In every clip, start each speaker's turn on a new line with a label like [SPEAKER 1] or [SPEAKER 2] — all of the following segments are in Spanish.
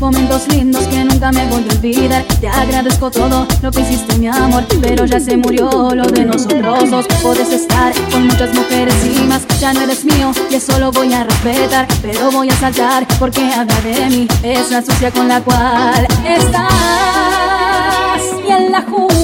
[SPEAKER 1] Momentos lindos que nunca me voy a olvidar. Te agradezco todo lo que hiciste mi amor Pero ya se murió lo de nosotros dos. Puedes estar con muchas mujeres y más Ya no eres mío y eso lo voy a respetar. Pero voy a saltar porque habla de mí Es la sucia con la cual estás. Y en la juna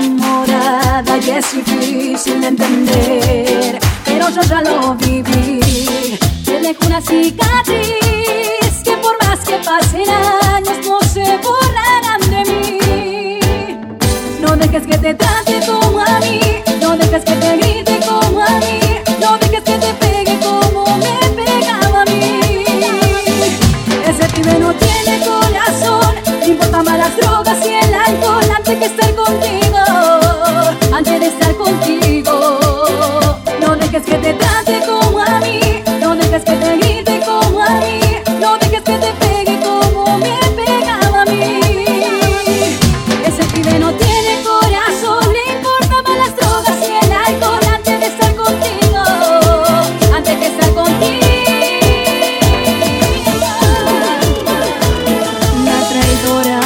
[SPEAKER 1] enamorada y es difícil de entender. Pero yo ya lo viví. Te dejo una cicatriz que por más que pasen años no se borrarán de mí. No dejes que te trate como a mí, antes de estar contigo. No dejes que te trate como a mí, no dejes que te grite como a mí, no dejes que te pegue como me pegaba a mí. Ese pibe no tiene corazón, le importan más las drogas y el alcohol antes de estar contigo, antes de estar contigo. La traidora,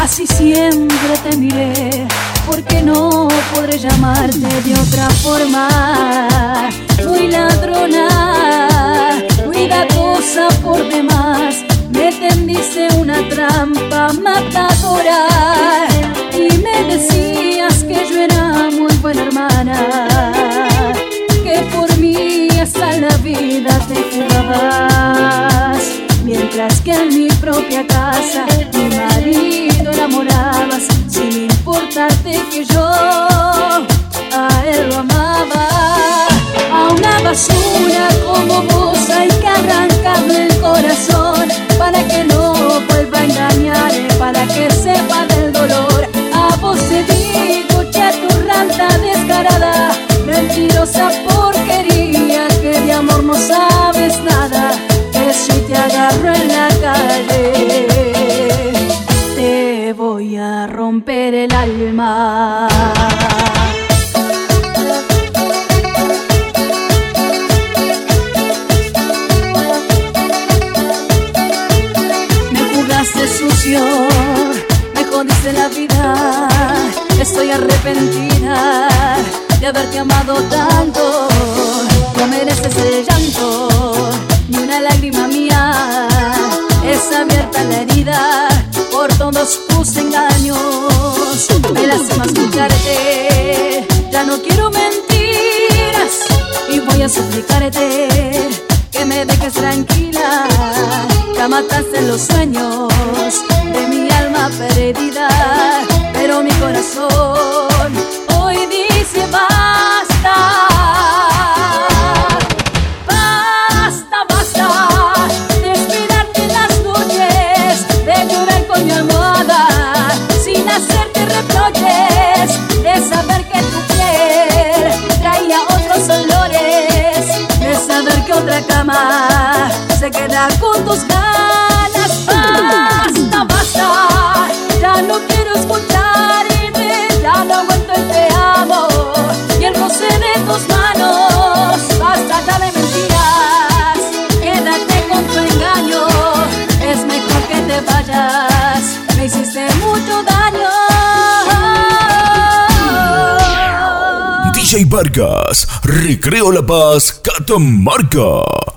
[SPEAKER 1] así siempre te miré, porque no podré llamarte de otra forma. Fui ladrona, cuidadosa por demás, me tendiste una trampa matadora y me decías que yo era muy buena hermana que por mí hasta la vida te jugabas Mientras que en mi propia casa Mentirosa porquería que de amor no sabes nada Que si te agarro en la calle Te voy a romper el alma Me jugaste sucio, me jodiste la vida. Estoy arrepentida haberte amado tanto. No mereces el llanto, ni una lágrima mía. Es abierta herida por todos tus engaños. Me lastima escucharte, ya no quiero mentiras y voy a suplicarte que me dejes tranquila. Ya mataste los sueños de mi alma perdida, pero mi corazón se queda con tus ganas. Basta, basta, ya no quiero escucharte, ya no aguanto el te amo y el roce de tus manos. Basta ya de mentiras, quédate con tu engaño, es mejor que te vayas, me hiciste mucho daño.
[SPEAKER 2] DJ Vargas, Recreo La Paz, Catamarca.